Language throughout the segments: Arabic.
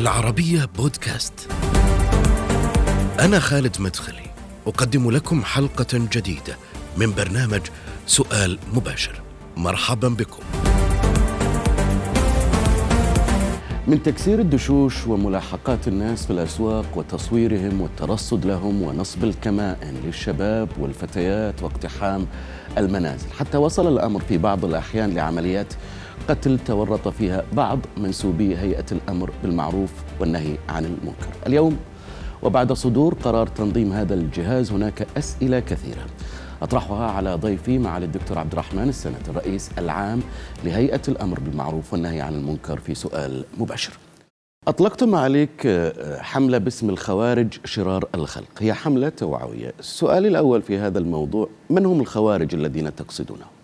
العربية بودكاست. أنا خالد مدخلي، أقدم لكم حلقة جديدة من برنامج سؤال مباشر. مرحبا بكم. من تكسير الدشوش وملاحقات الناس في الأسواق وتصويرهم والترصد لهم ونصب الكمائن للشباب والفتيات واقتحام المنازل حتى وصل الأمر في بعض الأحيان لعمليات قتل تورط فيها بعض منسوبي هيئة الأمر بالمعروف والنهي عن المنكر. اليوم وبعد صدور قرار تنظيم هذا الجهاز هناك أسئلة كثيرة. أطرحها على ضيفي معالي الدكتور عبد الرحمن السند الرئيس العام لهيئة الأمر بالمعروف والنهي عن المنكر في سؤال مباشر. اطلقتم عليك حملة باسم الخوارج شرار الخلق، هي حملة توعوية. السؤال الأول في هذا الموضوع من هم الخوارج الذين تقصدونهم؟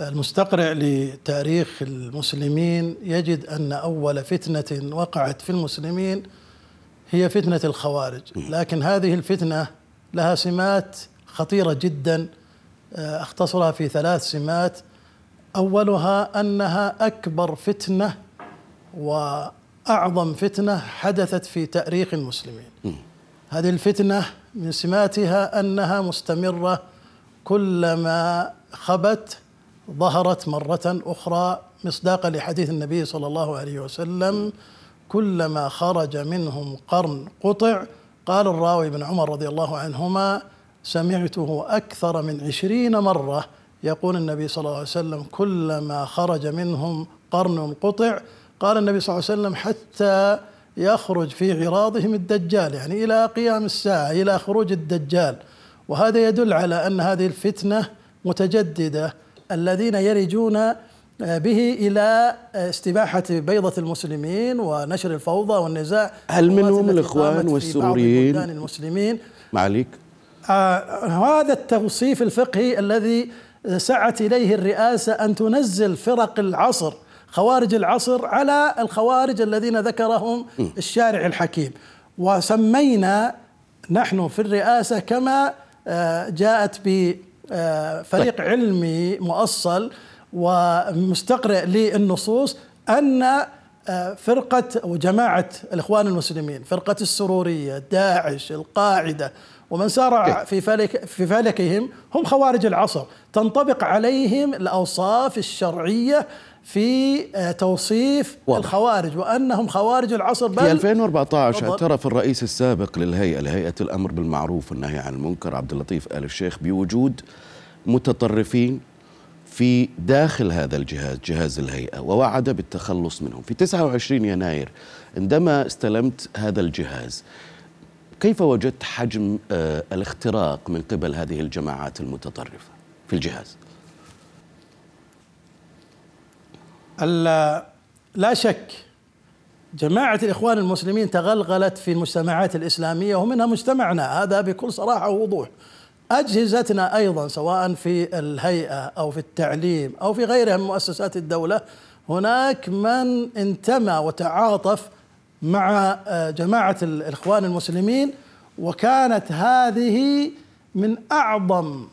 المستقرع لتاريخ المسلمين يجد أن أول فتنة وقعت في المسلمين هي فتنة الخوارج، لكن هذه الفتنة لها سمات خطيرة جدا اختصرها في ثلاث سمات. أولها أنها أكبر فتنة وأعظم فتنة حدثت في تاريخ المسلمين. هذه الفتنة من سماتها أنها مستمرة كلما خبت ظهرت مرة أخرى مصداقا لحديث النبي صلى الله عليه وسلم كلما خرج منهم قرن قطع قال الراوي بن عمر رضي الله عنهما سمعته أكثر من عشرين مرة يقول النبي صلى الله عليه وسلم كلما خرج منهم قرن قطع قال النبي صلى الله عليه وسلم حتى يخرج في عراضهم الدجال يعني إلى قيام الساعة إلى خروج الدجال وهذا يدل على أن هذه الفتنة متجددة الذين يرجون به إلى استباحة بيضة المسلمين ونشر الفوضى والنزاع. هل منهم الإخوان والسروريين المسلمين. معاليك. آه هذا التوصيف الفقهي الذي سعت إليه الرئاسه أن تنزل فرق العصر خوارج العصر على الخوارج الذين ذكرهم الشارع الحكيم. وسمينا نحن في الرئاسة كما جاءت ب فريق علمي مؤصل ومستقرئ للنصوص أن فرقة أو جماعة الإخوان المسلمين، فرقة السرورية، داعش، القاعدة ومن سار في فلك في فلكهم هم خوارج العصر، تنطبق عليهم الأوصاف الشرعية في توصيف واضح. الخوارج وأنهم خوارج العصر. بل في 2014 اعترف الرئيس السابق للهيئة لهيئة الأمر بالمعروف والنهي عن المنكر عبد اللطيف آل الشيخ بوجود متطرفين في داخل هذا الجهاز جهاز الهيئة ووعد بالتخلص منهم. في 29 يناير عندما استلمت هذا الجهاز كيف وجدت حجم آه الاختراق من قبل هذه الجماعات المتطرفة في الجهاز؟ لا شك جماعة الإخوان المسلمين تغلغلت في المجتمعات الإسلامية ومنها مجتمعنا هذا بكل صراحة ووضوح أجهزتنا أيضا سواء في الهيئة أو في التعليم أو في غيرها من مؤسسات الدولة هناك من انتمى وتعاطف مع جماعة الإخوان المسلمين وكانت هذه من أعظم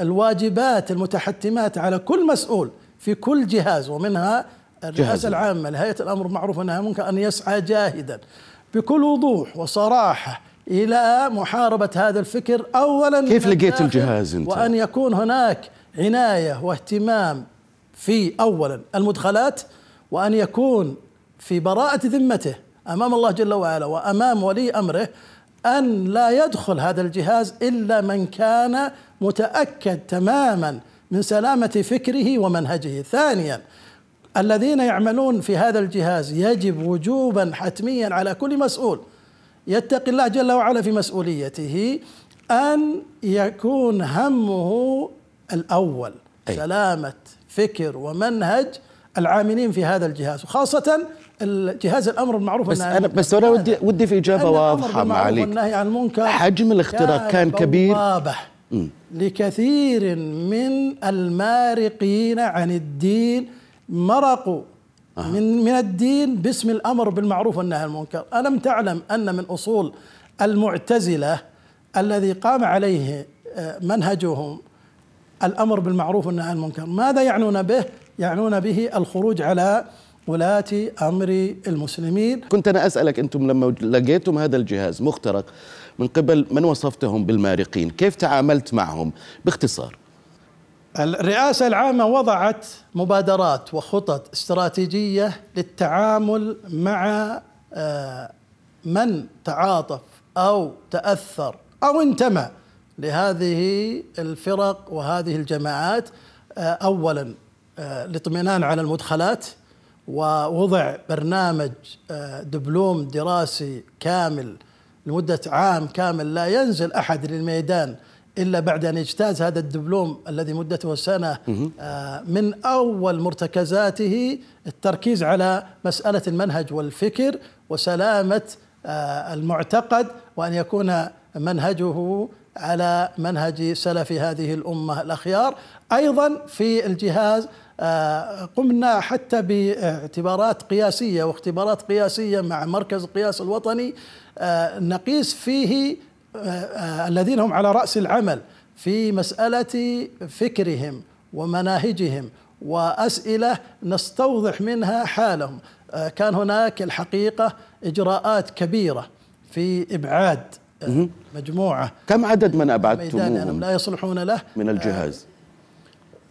الواجبات المتحتمات على كل مسؤول. في كل جهاز ومنها الرئاسة العامة. لهيئة الأمر والنهي عن المنكر أن يسعى جاهدا. بكل وضوح وصراحة إلى محاربة هذا الفكر أولا كيف لقيت الجهاز أنت؟ وأن يكون هناك عناية واهتمام في أولا المدخلات وأن يكون في براءة ذمته أمام الله جل وعلا وأمام ولي أمره أن لا يدخل هذا الجهاز إلا من كان متأكد تماما من سلامة فكره ومنهجه. ثانيا الذين يعملون في هذا الجهاز يجب وجوبا حتميا على كل مسؤول. يتقي الله جل وعلا في مسؤوليته أن يكون همه الأول أي. سلامة فكر ومنهج العاملين في هذا الجهاز وخاصة الجهاز الأمر بالمعروف بس أنا بس أنا ودي ودي في إجابة واضحة معاليك. عن المنكر حجم الاختراق كان كبير. واضح لكثير من المارقين عن الدين مرقوا آه. من من الدين باسم الأمر بالمعروف والنهي عن المنكر، ألم تعلم أن من أصول المعتزلة الذي قام عليه منهجهم الأمر بالمعروف والنهي عن المنكر، ماذا يعنون به؟ يعنون به الخروج على ولاة أمر المسلمين كنت أنا أسألك أنتم لما لقيتم هذا الجهاز مخترق من قبل من وصفتهم بالمارقين؟ كيف تعاملت معهم؟ باختصار. الرئاسة العامة وضعت مبادرات وخطط استراتيجية للتعامل مع آه، من تعاطف أو تأثر أو انتمى لهذه الفرق وهذه الجماعات آه، أولا آه، الاطمئنان على المدخلات ووضع برنامج دبلوم دراسي كامل لمدة عام كامل لا ينزل أحد للميدان إلا بعد أن يجتاز هذا الدبلوم الذي مدته سنة آه، من أول مرتكزاته التركيز على مسألة المنهج والفكر وسلامة آه، المعتقد وأن يكون منهجه على منهج سلف هذه الأمة الأخيار. أيضا في الجهاز قمنا حتى باعتبارات قياسية واختبارات قياسية مع مركز القياس الوطني نقيس فيه الذين هم على رأس العمل في مسألة فكرهم ومناهجهم وأسئلة نستوضح منها حالهم. آه، كان هناك الحقيقة إجراءات كبيرة في إبعاد آه، مجموعة كم عدد من أبعدتموهم؟ لا يصلحون له من الجهاز؟ آه،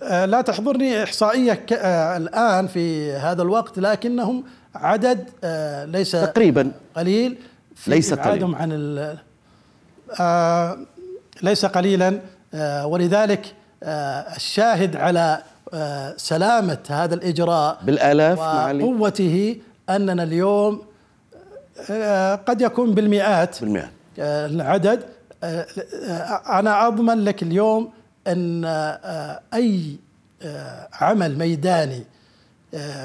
لا تحضرني إحصائية الآن في هذا الوقت لكنهم عدد ليس تقريبا. قليل. في ليس قليل. عن آه، ليس قليلا. آه، ولذلك آه، الشاهد على سلامة هذا الإجراء بالآلاف وقوته أننا اليوم قد يكون بالمئات. بالمئات العدد. أنا أضمن لك اليوم أن أي عمل ميداني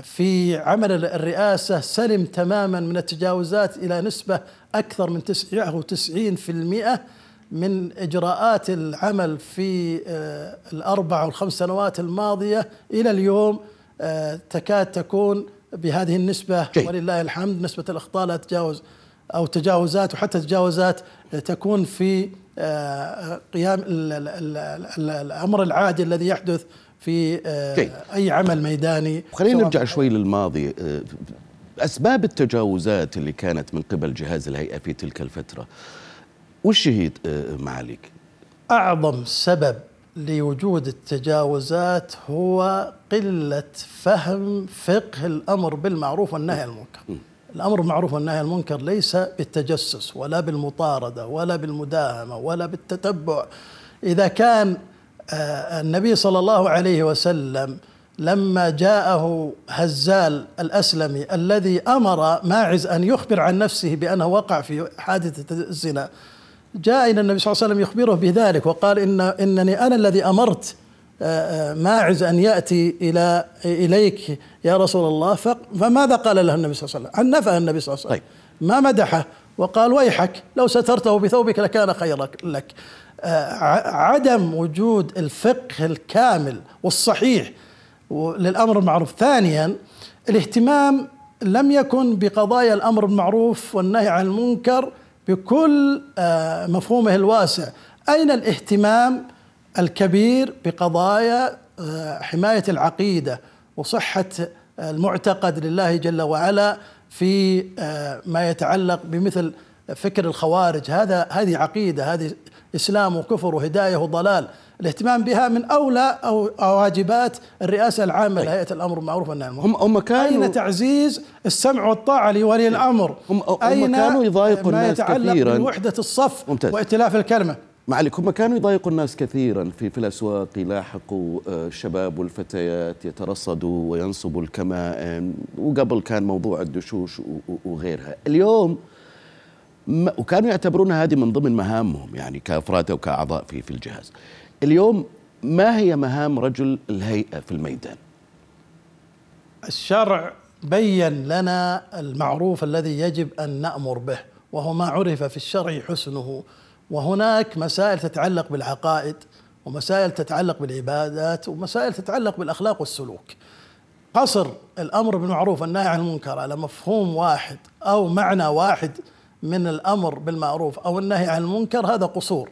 في عمل الرئاسة سلم تماما من التجاوزات إلى نسبة أكثر من 99% من إجراءات العمل في آه، الأربع والخمس سنوات الماضية إلى اليوم آه، تكاد تكون بهذه النسبة جي. ولله الحمد نسبة الأخطاء لا تتجاوز أو تجاوزات وحتى تجاوزات تكون في آه، قيام الأمر العادي الذي يحدث في أي عمل ميداني. خلينا نرجع شوي للماضي. أسباب التجاوزات اللي كانت من قبل جهاز الهيئة في تلك الفترة وش هي آه، معاليك؟ أعظم سبب لوجود التجاوزات هو قلة فهم فقه الأمر بالمعروف والنهي عن المنكر. الأمر بالمعروف والنهي المنكر ليس بالتجسس ولا بالمطاردة ولا بالمداهمة ولا بالتتبع. إذا كان آه، النبي صلى الله عليه وسلم لما جاءه هزال الأسلمي الذي أمر ماعز أن يخبر عن نفسه بأنه وقع في حادثة الزنا جاء إلى النبي صلى الله عليه وسلم يخبره بذلك وقال إن إنني أنا الذي آه، ماعز أن يأتي إلى إليك يا رسول الله فماذا قال له النبي صلى الله عليه وسلم؟ عنفه النبي صلى الله عليه وسلم. طيب. ما مدحه؟ وقال ويحك لو سترته بثوبك لكان خيرا لك. آه، عدم وجود الفقه الكامل والصحيح للأمر المعروف. ثانيا الاهتمام لم يكن بقضايا الأمر بالمعروف والنهي عن المنكر بكل آه، مفهومه الواسع. أين الاهتمام؟ الكبير بقضايا آه، حماية العقيدة وصحة المعتقد لله جل وعلا في آه، ما يتعلق بمثل فكر الخوارج. هذا هذه عقيدة هذه إسلام وكفر وهداية وضلال. الاهتمام بها من أولى أو واجبات الرئاسة العامة طيب. لهيئة الأمر بالمعروف والنهي عن هم هم كانوا أين تعزيز السمع والطاعة لولي الأمر؟ هم, هم أين كانوا يضايقوا ما الناس يتعلق كثيرا. بوحده الصف ممتاز. وائتلاف الكلمة؟ معلك هم كانوا يضايقوا الناس كثيرا في في الأسواق يلاحقوا آه، الشباب والفتيات يترصدوا وينصبوا الكمائن وقبل كان موضوع الدشوش وغيرها اليوم وكانوا يعتبرون هذه من ضمن مهامهم يعني كأفراد أو كأعضاء في في الجهاز. اليوم ما هي مهام رجل الهيئة في الميدان؟ الشرع بين لنا المعروف الذي يجب أن نأمر به وهو ما عرف في الشرع حسنه وهناك مسائل تتعلق بالعقائد ومسائل تتعلق بالعبادات ومسائل تتعلق بالأخلاق والسلوك. قصر الأمر بالمعروف والنهي عن المنكر على مفهوم واحد أو معنى واحد من الأمر بالمعروف أو النهي عن المنكر هذا قصور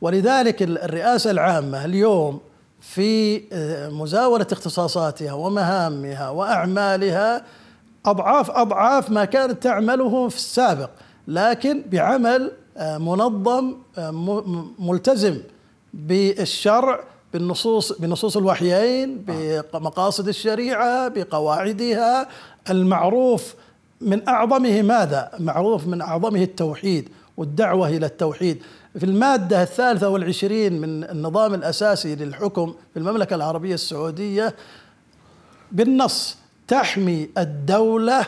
ولذلك الرئاسة العامة اليوم في آه، مزاولة اختصاصاتها ومهامها وأعمالها أضعاف أضعاف ما كانت تعمله في السابق لكن بعمل منظم آه، ملتزم بالشرع بالنصوص بنصوص الوحيين بمقاصد الشريعة بقواعدها. المعروف من أعظمه ماذا؟ معروف من أعظمه التوحيد والدعوة إلى التوحيد. في المادة الثالثة والعشرين من النظام الأساسي للحكم في المملكة العربية السعودية بالنص تحمي الدولة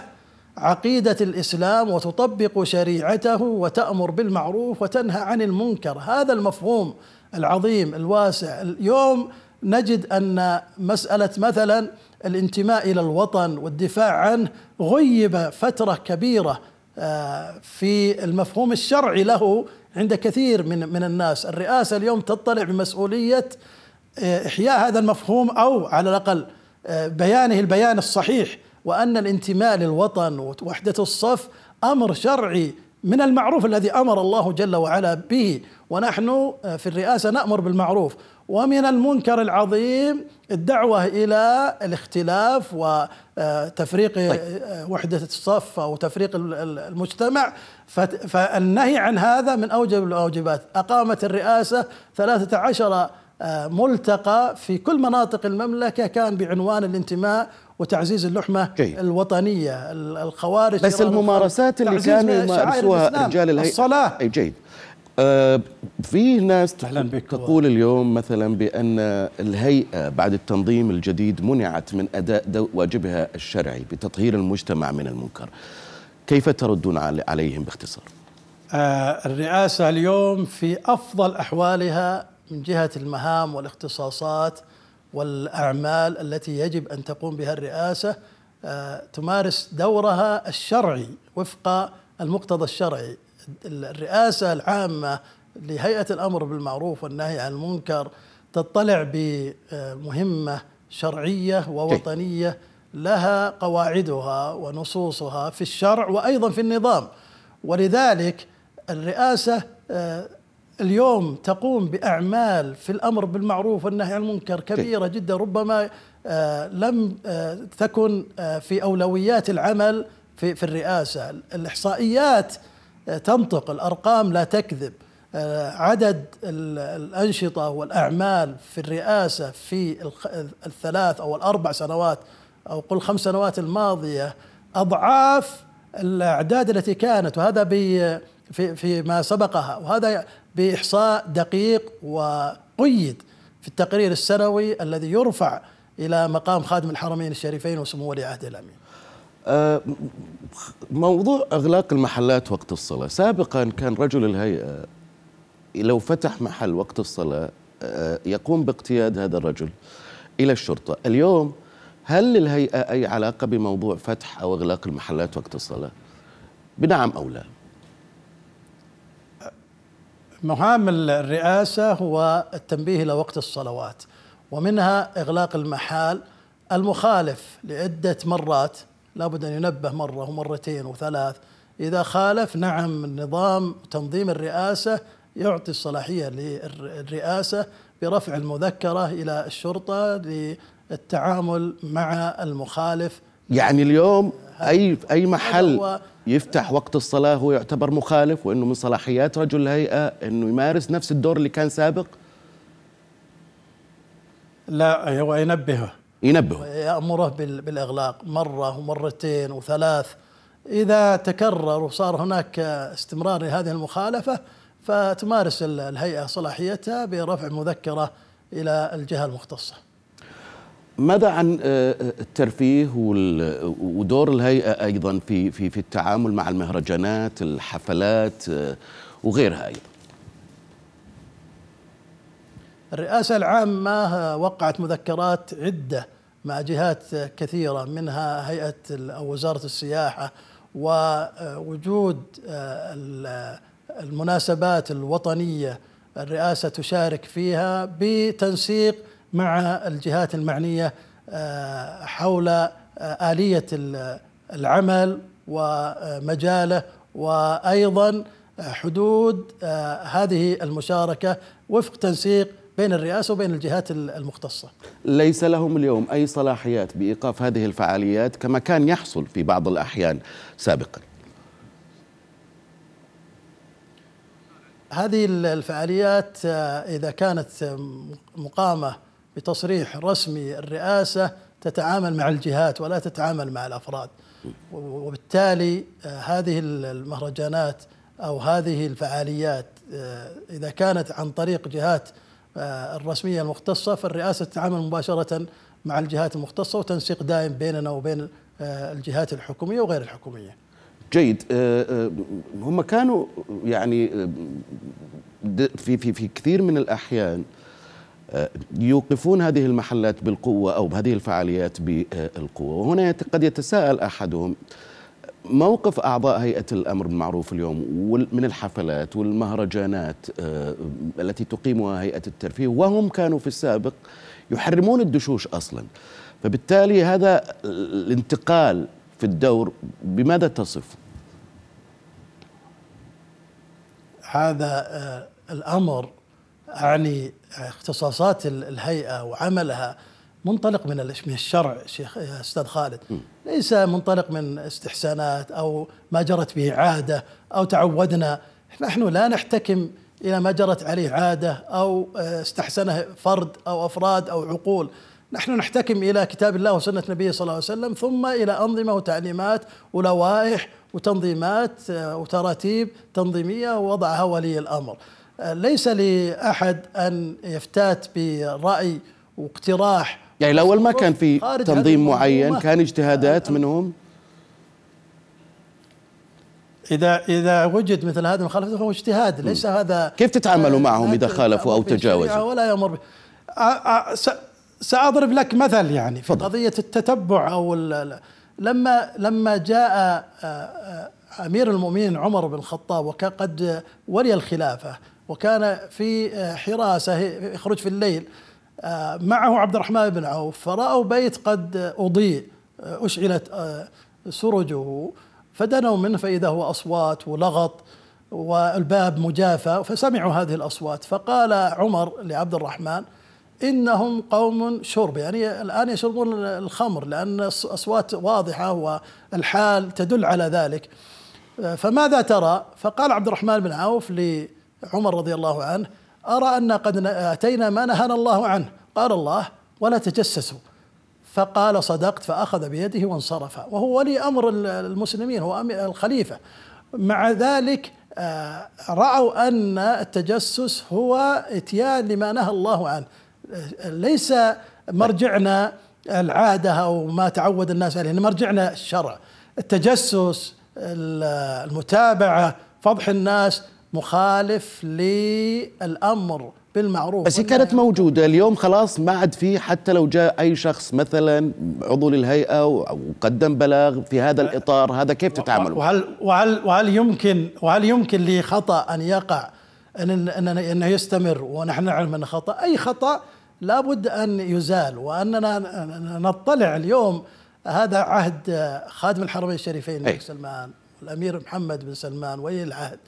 عقيدة الإسلام وتطبق شريعته وتأمر بالمعروف وتنهى عن المنكر. هذا المفهوم العظيم الواسع. اليوم نجد أن مسألة مثلا الانتماء إلى الوطن والدفاع عنه غيب فترة كبيرة آه، في المفهوم الشرعي له عند كثير من من الناس. الرئاسة اليوم تطلع بمسؤولية آه، إحياء هذا المفهوم أو على الأقل آه، بيانه البيان الصحيح وأن الانتماء للوطن ووحدة الصف أمر شرعي من المعروف الذي أمر الله جل وعلا به. ونحن في الرئاسة نأمر بالمعروف. ومن المنكر العظيم الدعوة إلى الاختلاف وتفريق طيب. وحدة الصف أو تفريق المجتمع. فالنهي عن هذا من أوجب الواجبات أقامت الرئاسة 13 ملتقى في كل مناطق المملكة كان بعنوان الانتماء وتعزيز اللحمة جيد. الوطنية الخوارج بس الممارسات اللي كانوا يمارسوها رجال الهيئه الصلاة. أي جيد. آه في ناس تقول اليوم مثلا بأن الهيئة بعد التنظيم الجديد منعت من أداء واجبها الشرعي بتطهير المجتمع من المنكر. كيف تردون عليهم باختصار؟ آه الرئاسة اليوم في أفضل أحوالها من جهة المهام والاختصاصات والأعمال التي يجب أن تقوم بها الرئاسة آه، تمارس دورها الشرعي وفق المقتضى الشرعي. الرئاسة العامة لهيئة الأمر بالمعروف والنهي عن المنكر تطلع بمهمة شرعية ووطنية لها قواعدها ونصوصها في الشرع وأيضا في النظام. ولذلك الرئاسة آه، اليوم تقوم بأعمال في الأمر بالمعروف والنهي عن المنكر كبيرة جدا. ربما آه، لم آه، تكن آه، في أولويات العمل في في الرئاسة. الإحصائيات تنطق الأرقام لا تكذب. عدد الأنشطة والأعمال في الرئاسة في الثلاث أو الأربع سنوات أو قل خمس سنوات الماضية أضعاف الأعداد التي كانت. وهذا في فيما سبقها وهذا بإحصاء دقيق وقيد في التقرير السنوي الذي يرفع إلى مقام خادم الحرمين الشريفين وسمو ولي عهد الأمين. أه موضوع أغلاق المحلات وقت الصلاة، سابقا كان رجل الهيئة لو فتح محل وقت الصلاة أه يقوم باقتياد هذا الرجل إلى الشرطة، اليوم هل للهيئة أي علاقة بموضوع فتح أو أغلاق المحلات وقت الصلاة؟ بنعم أو لا؟ مهام الرئاسة هو التنبيه إلى وقت الصلوات ومنها إغلاق المحال المخالف لعدة مرات لابد أن ينبه مرة ومرتين وثلاث. إذا خالف نعم نظام تنظيم الرئاسة يعطي الصلاحية للرئاسة برفع المذكرة إلى الشرطة للتعامل مع المخالف. يعني اليوم اي أي محل يفتح وقت الصلاة هو يعتبر مخالف وإنه من صلاحيات رجل الهيئه إنه يمارس نفس الدور اللي كان سابق؟ لا هو ينبهه. ينبهه. يأمره بالإغلاق مرة ومرتين وثلاث. إذا تكرر وصار هناك استمرار لهذه المخالفة فتمارس الهيئة صلاحيتها برفع مذكرة إلى الجهة المختصة. ماذا عن آه، آه، الترفيه ودور الهيئة أيضا في في في التعامل مع المهرجانات الحفلات آه، وغيرها أيضا؟ الرئاسة العامة وقعت مذكرات عدة مع جهات كثيرة منها هيئة أو وزارة السياحة ووجود المناسبات الوطنية الرئاسة تشارك فيها بتنسيق مع الجهات المعنية آه، حول آه، آلية العمل ومجاله وأيضا حدود آه، هذه المشاركة وفق تنسيق بين الرئاسة وبين الجهات المختصة. ليس لهم اليوم أي صلاحيات بإيقاف هذه الفعاليات كما كان يحصل في بعض الأحيان سابقا. هذه الفعاليات إذا كانت مقامة بتصريح رسمي الرئاسة تتعامل مع الجهات ولا تتعامل مع الأفراد. وبالتالي آه، هذه المهرجانات أو هذه الفعاليات آه، إذا كانت عن طريق جهات الرسمية المختصة فالرئاسة تتعامل مباشرة مع الجهات المختصة وتنسيق دائم بيننا وبين الجهات الحكومية وغير الحكومية. جيد. آه، آه، هم كانوا يعني آه، في في في كثير من الأحيان يوقفون هذه المحلات بالقوة أو هذه الفعاليات بالقوة وهنا قد يتساءل أحدهم موقف أعضاء هيئة الأمر بالمعروف اليوم من الحفلات والمهرجانات التي تقيمها هيئة الترفيه وهم كانوا في السابق يحرمون الدشوش أصلا فبالتالي هذا الانتقال في الدور بماذا تصف؟ هذا آه، يعني اختصاصات الهيئة وعملها منطلق من من الشرع شيخ يا أستاذ خالد. ليس منطلق من استحسانات أو ما جرت به عادة أو تعودنا. نحن لا نحتكم إلى ما جرت عليه عادة أو آه، استحسنه فرد أو أفراد أو عقول. نحن نحتكم إلى كتاب الله وسنة النبي صلى الله عليه وسلم ثم إلى أنظمة وتعليمات ولوائح وتنظيمات آه، وتراتيب تنظيمية وضعها ولي الأمر. آه، ليس لأحد أن يفتات برأي واقتراح. يعني الأول ما كان في تنظيم معين؟ كان اجتهادات منهم؟ اذا إذا وجد مثل هذه المخالفات فهو اجتهاد ليس هذا كيف تتعاملوا معهم إذا خالفوا أو تجاوزوا؟ ولا يمر سأضرب لك مثل يعني في قضية التتبع أو لما لما جاء آه، آه، أمير المؤمنين عمر بن الخطاب وكان قد ولي الخلافة وكان في آه، حراسة يخرج في الليل معه عبد الرحمن بن عوف فرأوا بيت قد أضيء أشعلت سرجه فدنوا منه فإذا هو أصوات ولغط والباب مجافى فسمعوا هذه الأصوات فقال عمر لعبد الرحمن إنهم قوم شرب يعني الآن يشربون الخمر لأن أصوات واضحة والحال تدل على ذلك فماذا ترى؟ فقال عبد الرحمن بن عوف لعمر رضي الله عنه أرى أن قد آتينا ما نهانا الله عنه. قال الله ولا تجسسوا. فقال صدقت فأخذ بيده وانصرف. وهو ولي أمر المسلمين هو الخليفة. مع ذلك آه، رأوا أن التجسس هو إتيان لما نهى الله عنه. ليس مرجعنا العادة أو ما تعود الناس عليه مرجعنا الشرع. التجسس المتابعة فضح الناس مخالف للأمر بالمعروف بس هي كانت موجودة. اليوم خلاص ما عاد في حتى لو جاء أي شخص مثلا عضو للهيئة وقدم بلاغ في هذا الإطار هذا كيف تتعاملوا؟ وهل وهل وهل يمكن وهل يمكن لخطا أن يقع؟ ان أنه يستمر ونحن نعلم انه خطأ. أي خطأ لابد أن يزال. وأننا نطلع اليوم هذا عهد خادم الحرمين الشريفين الملك سلمان والأمير محمد بن سلمان ولي العهد.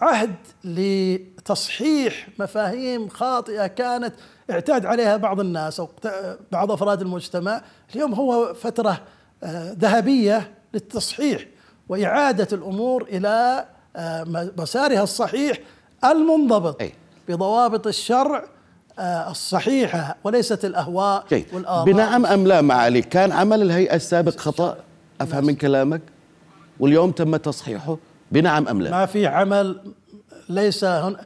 عهد لتصحيح مفاهيم خاطئة كانت اعتاد عليها بعض الناس أو بعض أفراد المجتمع. اليوم هو فترة آه، ذهبية للتصحيح وإعادة الأمور إلى آه، مسارها الصحيح المنضبط بضوابط الشرع آه، الصحيحة وليست الأهواء جيد. والآراء. بنعم أم لا معالي كان عمل الهيئة السابق خطأ؟ أفهم من كلامك؟ واليوم تم تصحيحه؟ بنعم أم لا؟ ما في عمل ليس هن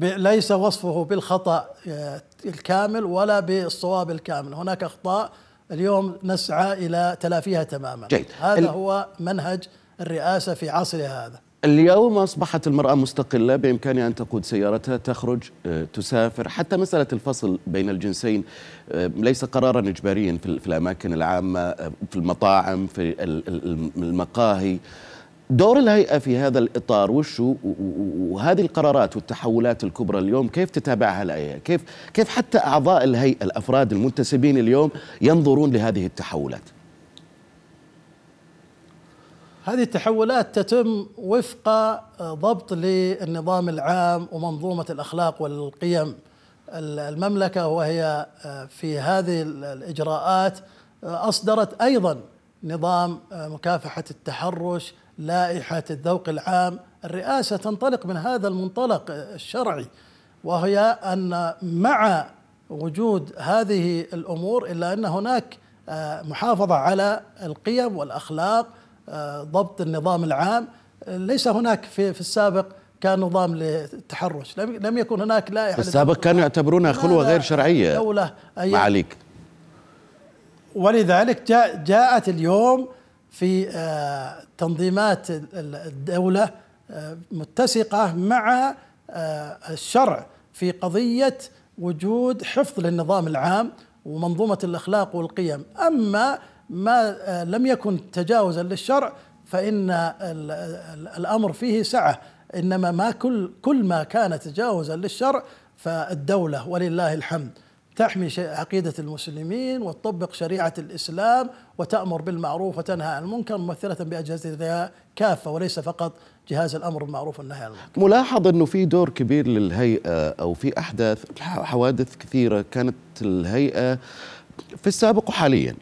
ليس وصفه بالخطأ آه، الكامل ولا بالصواب الكامل. هناك أخطاء اليوم نسعى إلى تلافيها تماما. جيد. هذا هو منهج الرئاسة في عصرها هذا. اليوم أصبحت المرأة مستقلة بإمكانها أن تقود سيارتها تخرج آه، تسافر. حتى مسألة الفصل بين الجنسين آه، ليس قرارا إجباريا في الأماكن العامة في المطاعم في المقاهي. دور الهيئة في هذا الإطار وشو وهذه القرارات والتحولات الكبرى اليوم كيف تتابعها الهيئة؟ كيف كيف حتى أعضاء الهيئة الأفراد المنتسبين اليوم ينظرون لهذه التحولات؟ هذه التحولات تتم وفق ضبط للنظام العام ومنظومة الأخلاق والقيم المملكة وهي في هذه الإجراءات أصدرت أيضا نظام مكافحة التحرش لائحة الذوق العام. الرئاسة تنطلق من هذا المنطلق الشرعي وهي أن مع وجود هذه الأمور إلا أن هناك محافظة على القيم والأخلاق ضبط النظام العام. ليس هناك في, في السابق كان نظام للتحرش. لم يكن هناك لائحة في السابق كانوا يعتبرونها خلوة غير شرعية دولة معاليك. ولذلك جاء جاءت اليوم في آه، تنظيمات الدولة آه، متسقة مع آه، الشرع في قضية وجود حفظ للنظام العام ومنظومة الأخلاق والقيم. أما ما لم يكن تجاوزا للشرع فإن الأمر فيه سعة. إنما ما كل كل ما كان تجاوزا للشرع فالدولة ولله الحمد. تحمي عقيدة المسلمين وتطبق شريعة الإسلام وتأمر بالمعروف وتنهى عن المنكر ممثلة بأجهزتها كافة وليس فقط جهاز الأمر بالمعروف والنهي عن المنكر. ملاحظ أنه في دور كبير للهيئة أو في أحداث حوادث كثيرة كانت الهيئة في السابق وحاليا.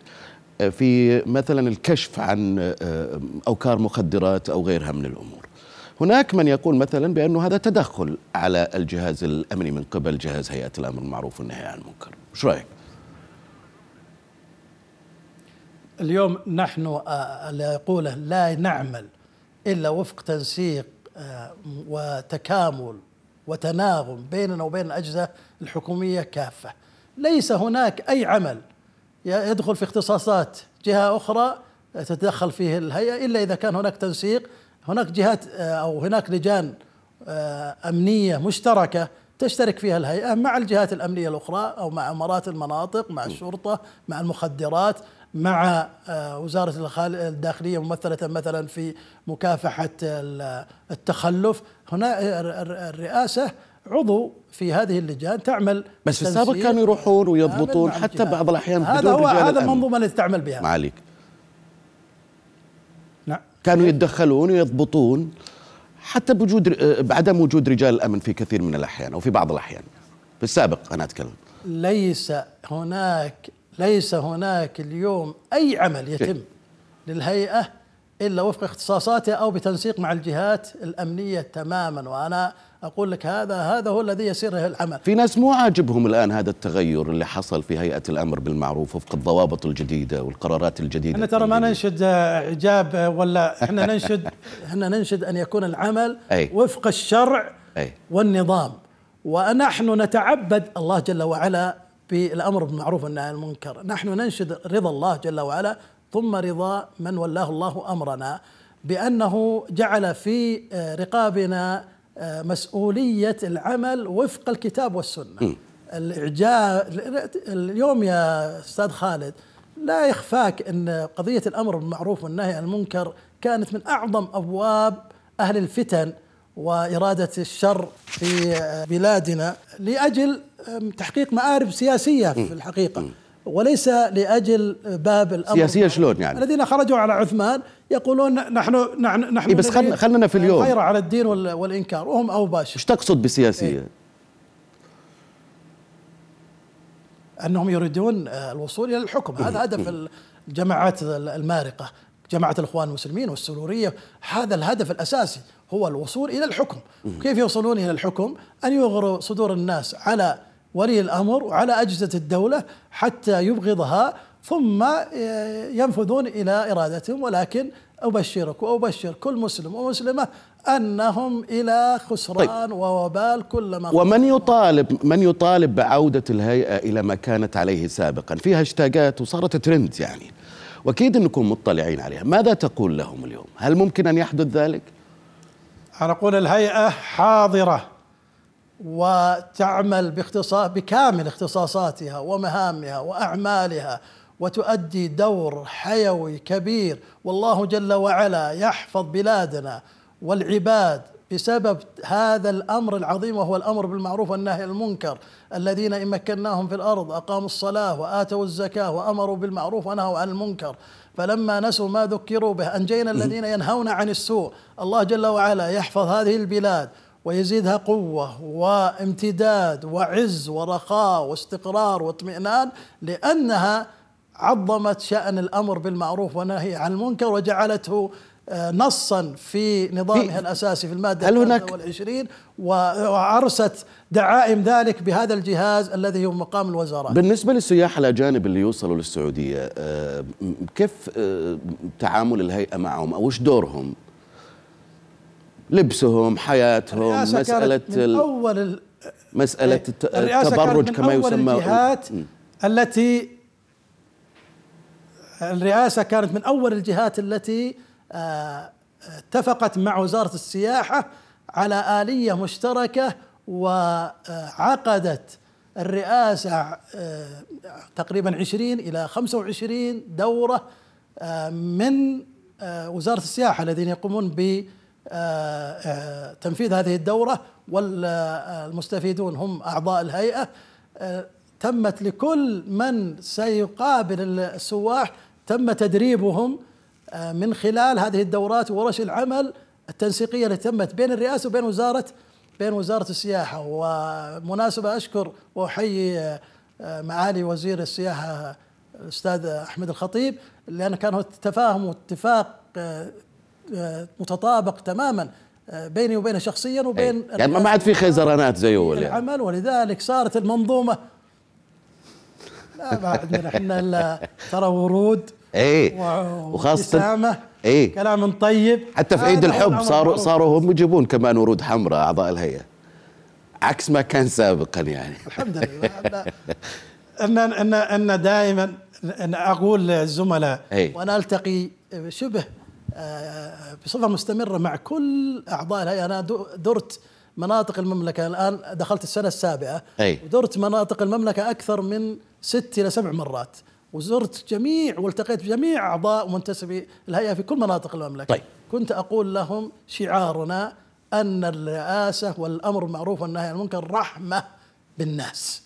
في مثلا الكشف عن آه، أوكار مخدرات أو غيرها من الأمور. هناك من يقول مثلا بأنه هذا تدخل على الجهاز الأمني من قبل جهاز هيئة الأمر بالمعروف والنهي عن المنكر إيش رأيك؟ اليوم نحن آه، اللي يقوله لا نعمل إلا وفق تنسيق آه، وتكامل وتناغم بيننا وبين الأجهزة الحكومية كافة ليس هناك أي عمل يدخل في اختصاصات جهة أخرى تتدخل فيه الهيئة إلا إذا كان هناك تنسيق هناك جهات آه، أو هناك لجان آه، أمنية مشتركة تشترك فيها الهيئة مع الجهات الأمنية الأخرى أو مع إمارات المناطق مع الشرطة مع المخدرات مع آه، وزارة الداخلية ممثلة مثلا في مكافحة التخلف. هنا الرئاسة عضو في هذه اللجان تعمل بس في السابق كانوا يروحون ويضبطون حتى بعض الأحيان هذا هو هذا المنظومة التي تعمل بها. معاليك كانوا يتدخلون ويضبطون حتى بوجود آه، بعدم وجود رجال الأمن في كثير من الأحيان أو في بعض الأحيان. في السابق أنا أتكلم. ليس هناك ليس هناك اليوم أي عمل يتم للهيئة إلا وفق اختصاصاتها أو بتنسيق مع الجهات الأمنية تماما. وأنا أقول لك هذا هذا هو الذي يسير العمل. في ناس مو عاجبهم الآن هذا التغير اللي حصل في هيئة الأمر بالمعروف وفق الضوابط الجديدة والقرارات الجديدة. إحنا ترى ما ننشد إعجاب ولا إحنا ننشد؟ إحنا ننشد أن يكون العمل أي. وفق الشرع أي. والنظام. ونحن نتعبد الله جل وعلا بالامر بالمعروف والنهي عن المنكر. نحن ننشد رضا الله جل وعلا ثم رضا من ولاه الله أمرنا بأنه جعل في رقابنا مسؤولية العمل وفق الكتاب والسنة. الاعجاب اليوم يا أستاذ خالد لا يخفاك إن قضية الأمر بالمعروف والنهي عن المنكر كانت من أعظم أبواب أهل الفتن وإرادة الشر في بلادنا لأجل تحقيق مآرب سياسية في الحقيقة. وليس لأجل باب الأمر. سياسية شلون يعني؟ الذين خرجوا على عثمان يقولون نحن نحن نحن إيه بس خلنا خلنا في اليوم. خير على الدين والإنكار وهم اوباش إيش تقصد بسياسية؟ إيه؟ أنهم يريدون آه، الوصول إلى الحكم. هذا هدف الجماعات المارقة جماعة الإخوان المسلمين والسرورية هذا الهدف الأساسي هو الوصول إلى الحكم. كيف يوصلون إلى الحكم؟ أن يغروا صدور الناس على ولي الأمر وعلى أجهزة الدولة حتى يبغضها ثم ينفذون إلى إرادتهم ولكن أبشرك وأبشر كل مسلم ومسلمة أنهم إلى خسران طيب. ووبال كلما ومن يطالب من يطالب بعودة الهيئة إلى ما كانت عليه سابقا؟ في هاشتاجات وصارت ترند يعني. وأكيد أنكم مطلعين عليها. ماذا تقول لهم اليوم؟ هل ممكن أن يحدث ذلك؟ أنا أقول الهيئة حاضرة. وتعمل باختصاص بكامل اختصاصاتها ومهامها وأعمالها وتؤدي دور حيوي كبير. والله جل وعلا يحفظ بلادنا والعباد بسبب هذا الأمر العظيم وهو الأمر بالمعروف والنهي عن المنكر. الذين إن مكناهم في الأرض أقاموا الصلاة وآتوا الزكاة وأمروا بالمعروف ونهوا عن المنكر. فلما نسوا ما ذكروا به أنجينا الذين ينهون عن السوء. الله جل وعلا يحفظ هذه البلاد ويزيدها قوة وامتداد وعز ورخاء واستقرار واطمئنان لأنها عظمت شأن الأمر بالمعروف والنهي عن المنكر وجعلته آه، نصا في نظامها الأساسي في المادة هل هناك والعشرين وعرست دعائم ذلك بهذا الجهاز الذي هو مقام الوزارات بالنسبة للسياح الأجانب اللي يوصلوا للسعودية آه، كيف آه، تعامل الهيئة معهم؟ أو وش دورهم؟ لبسهم حياتهم مسألة من أول مسألة التبرج كما يسمى. الجهات التي الرئاسة كانت من أول الجهات التي آه، اتفقت مع وزارة السياحة على آلية مشتركة وعقدت الرئاسة آه، تقريبا 20 إلى 25 دورة آه، من وزارة السياحة الذين يقومون ب تنفيذ هذه الدورة والمستفيدون هم أعضاء الهيئة. تمت لكل من سيقابل السواح تم تدريبهم آه، من خلال هذه الدورات وورش العمل التنسيقية التي تمت بين الرئاسة وبين وزارة بين وزارة السياحة. ومناسبة أشكر وأحيي آه، معالي وزير السياحة الاستاذ أحمد الخطيب لأن كان تفاهم واتفاق آه، متطابق تماما بيني وبينه شخصيا وبين يعني ما عاد في خيزرانات زي اول يعني. العمل ولذلك صارت المنظومة. لا ما عندنا إحنا إلا ترى ورود إيه وخاصة إيه كلام طيب. حتى في عيد الحب صاروا صاروا هم يجيبون كمان ورود حمراء أعضاء الهيئة. عكس ما كان سابقا يعني. الحمد لله. ان ان ان دائما إن أقول للزملاء وأنا ألتقي شبه آه، بصفة مستمرة مع كل أعضاء الهيئة. أنا درت مناطق المملكة الآن دخلت السنة السابعة. أي. ودرت مناطق المملكة أكثر من ست إلى سبع مرات. وزرت جميع والتقيت بجميع أعضاء ومنتسبي الهيئة في كل مناطق المملكة. طيب. كنت أقول لهم شعارنا أن الرئاسة والأمر بالمعروف والنهي عن المنكر رحمة بالناس.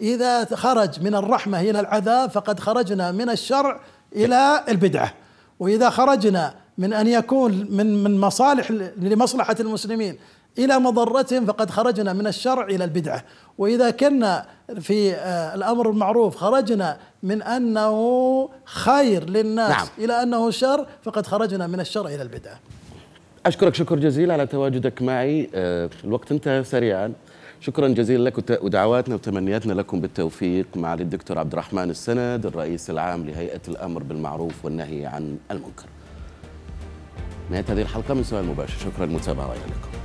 إذا خرج من الرحمة إلى العذاب فقد خرجنا من الشرع إلى البدعة. وإذا خرجنا من أن يكون من من مصالح لمصلحة المسلمين. إلى مضرتهم فقد خرجنا من الشرع إلى البدعة. وإذا كنا في آه، الأمر المعروف خرجنا من أنه خير للناس نعم. إلى أنه شر فقد خرجنا من الشر إلى البدعة. أشكرك شكر جزيل على تواجدك معي. آه، الوقت انتهى سريعا. شكرا جزيلا لك ودعواتنا وتمنياتنا لكم بالتوفيق مع الدكتور عبد الرحمن السند الرئيس العام لهيئة الأمر بالمعروف والنهي عن المنكر. نهاية هذه الحلقة من سؤال مباشر. شكرا للمتابعه وإلى اللقاء.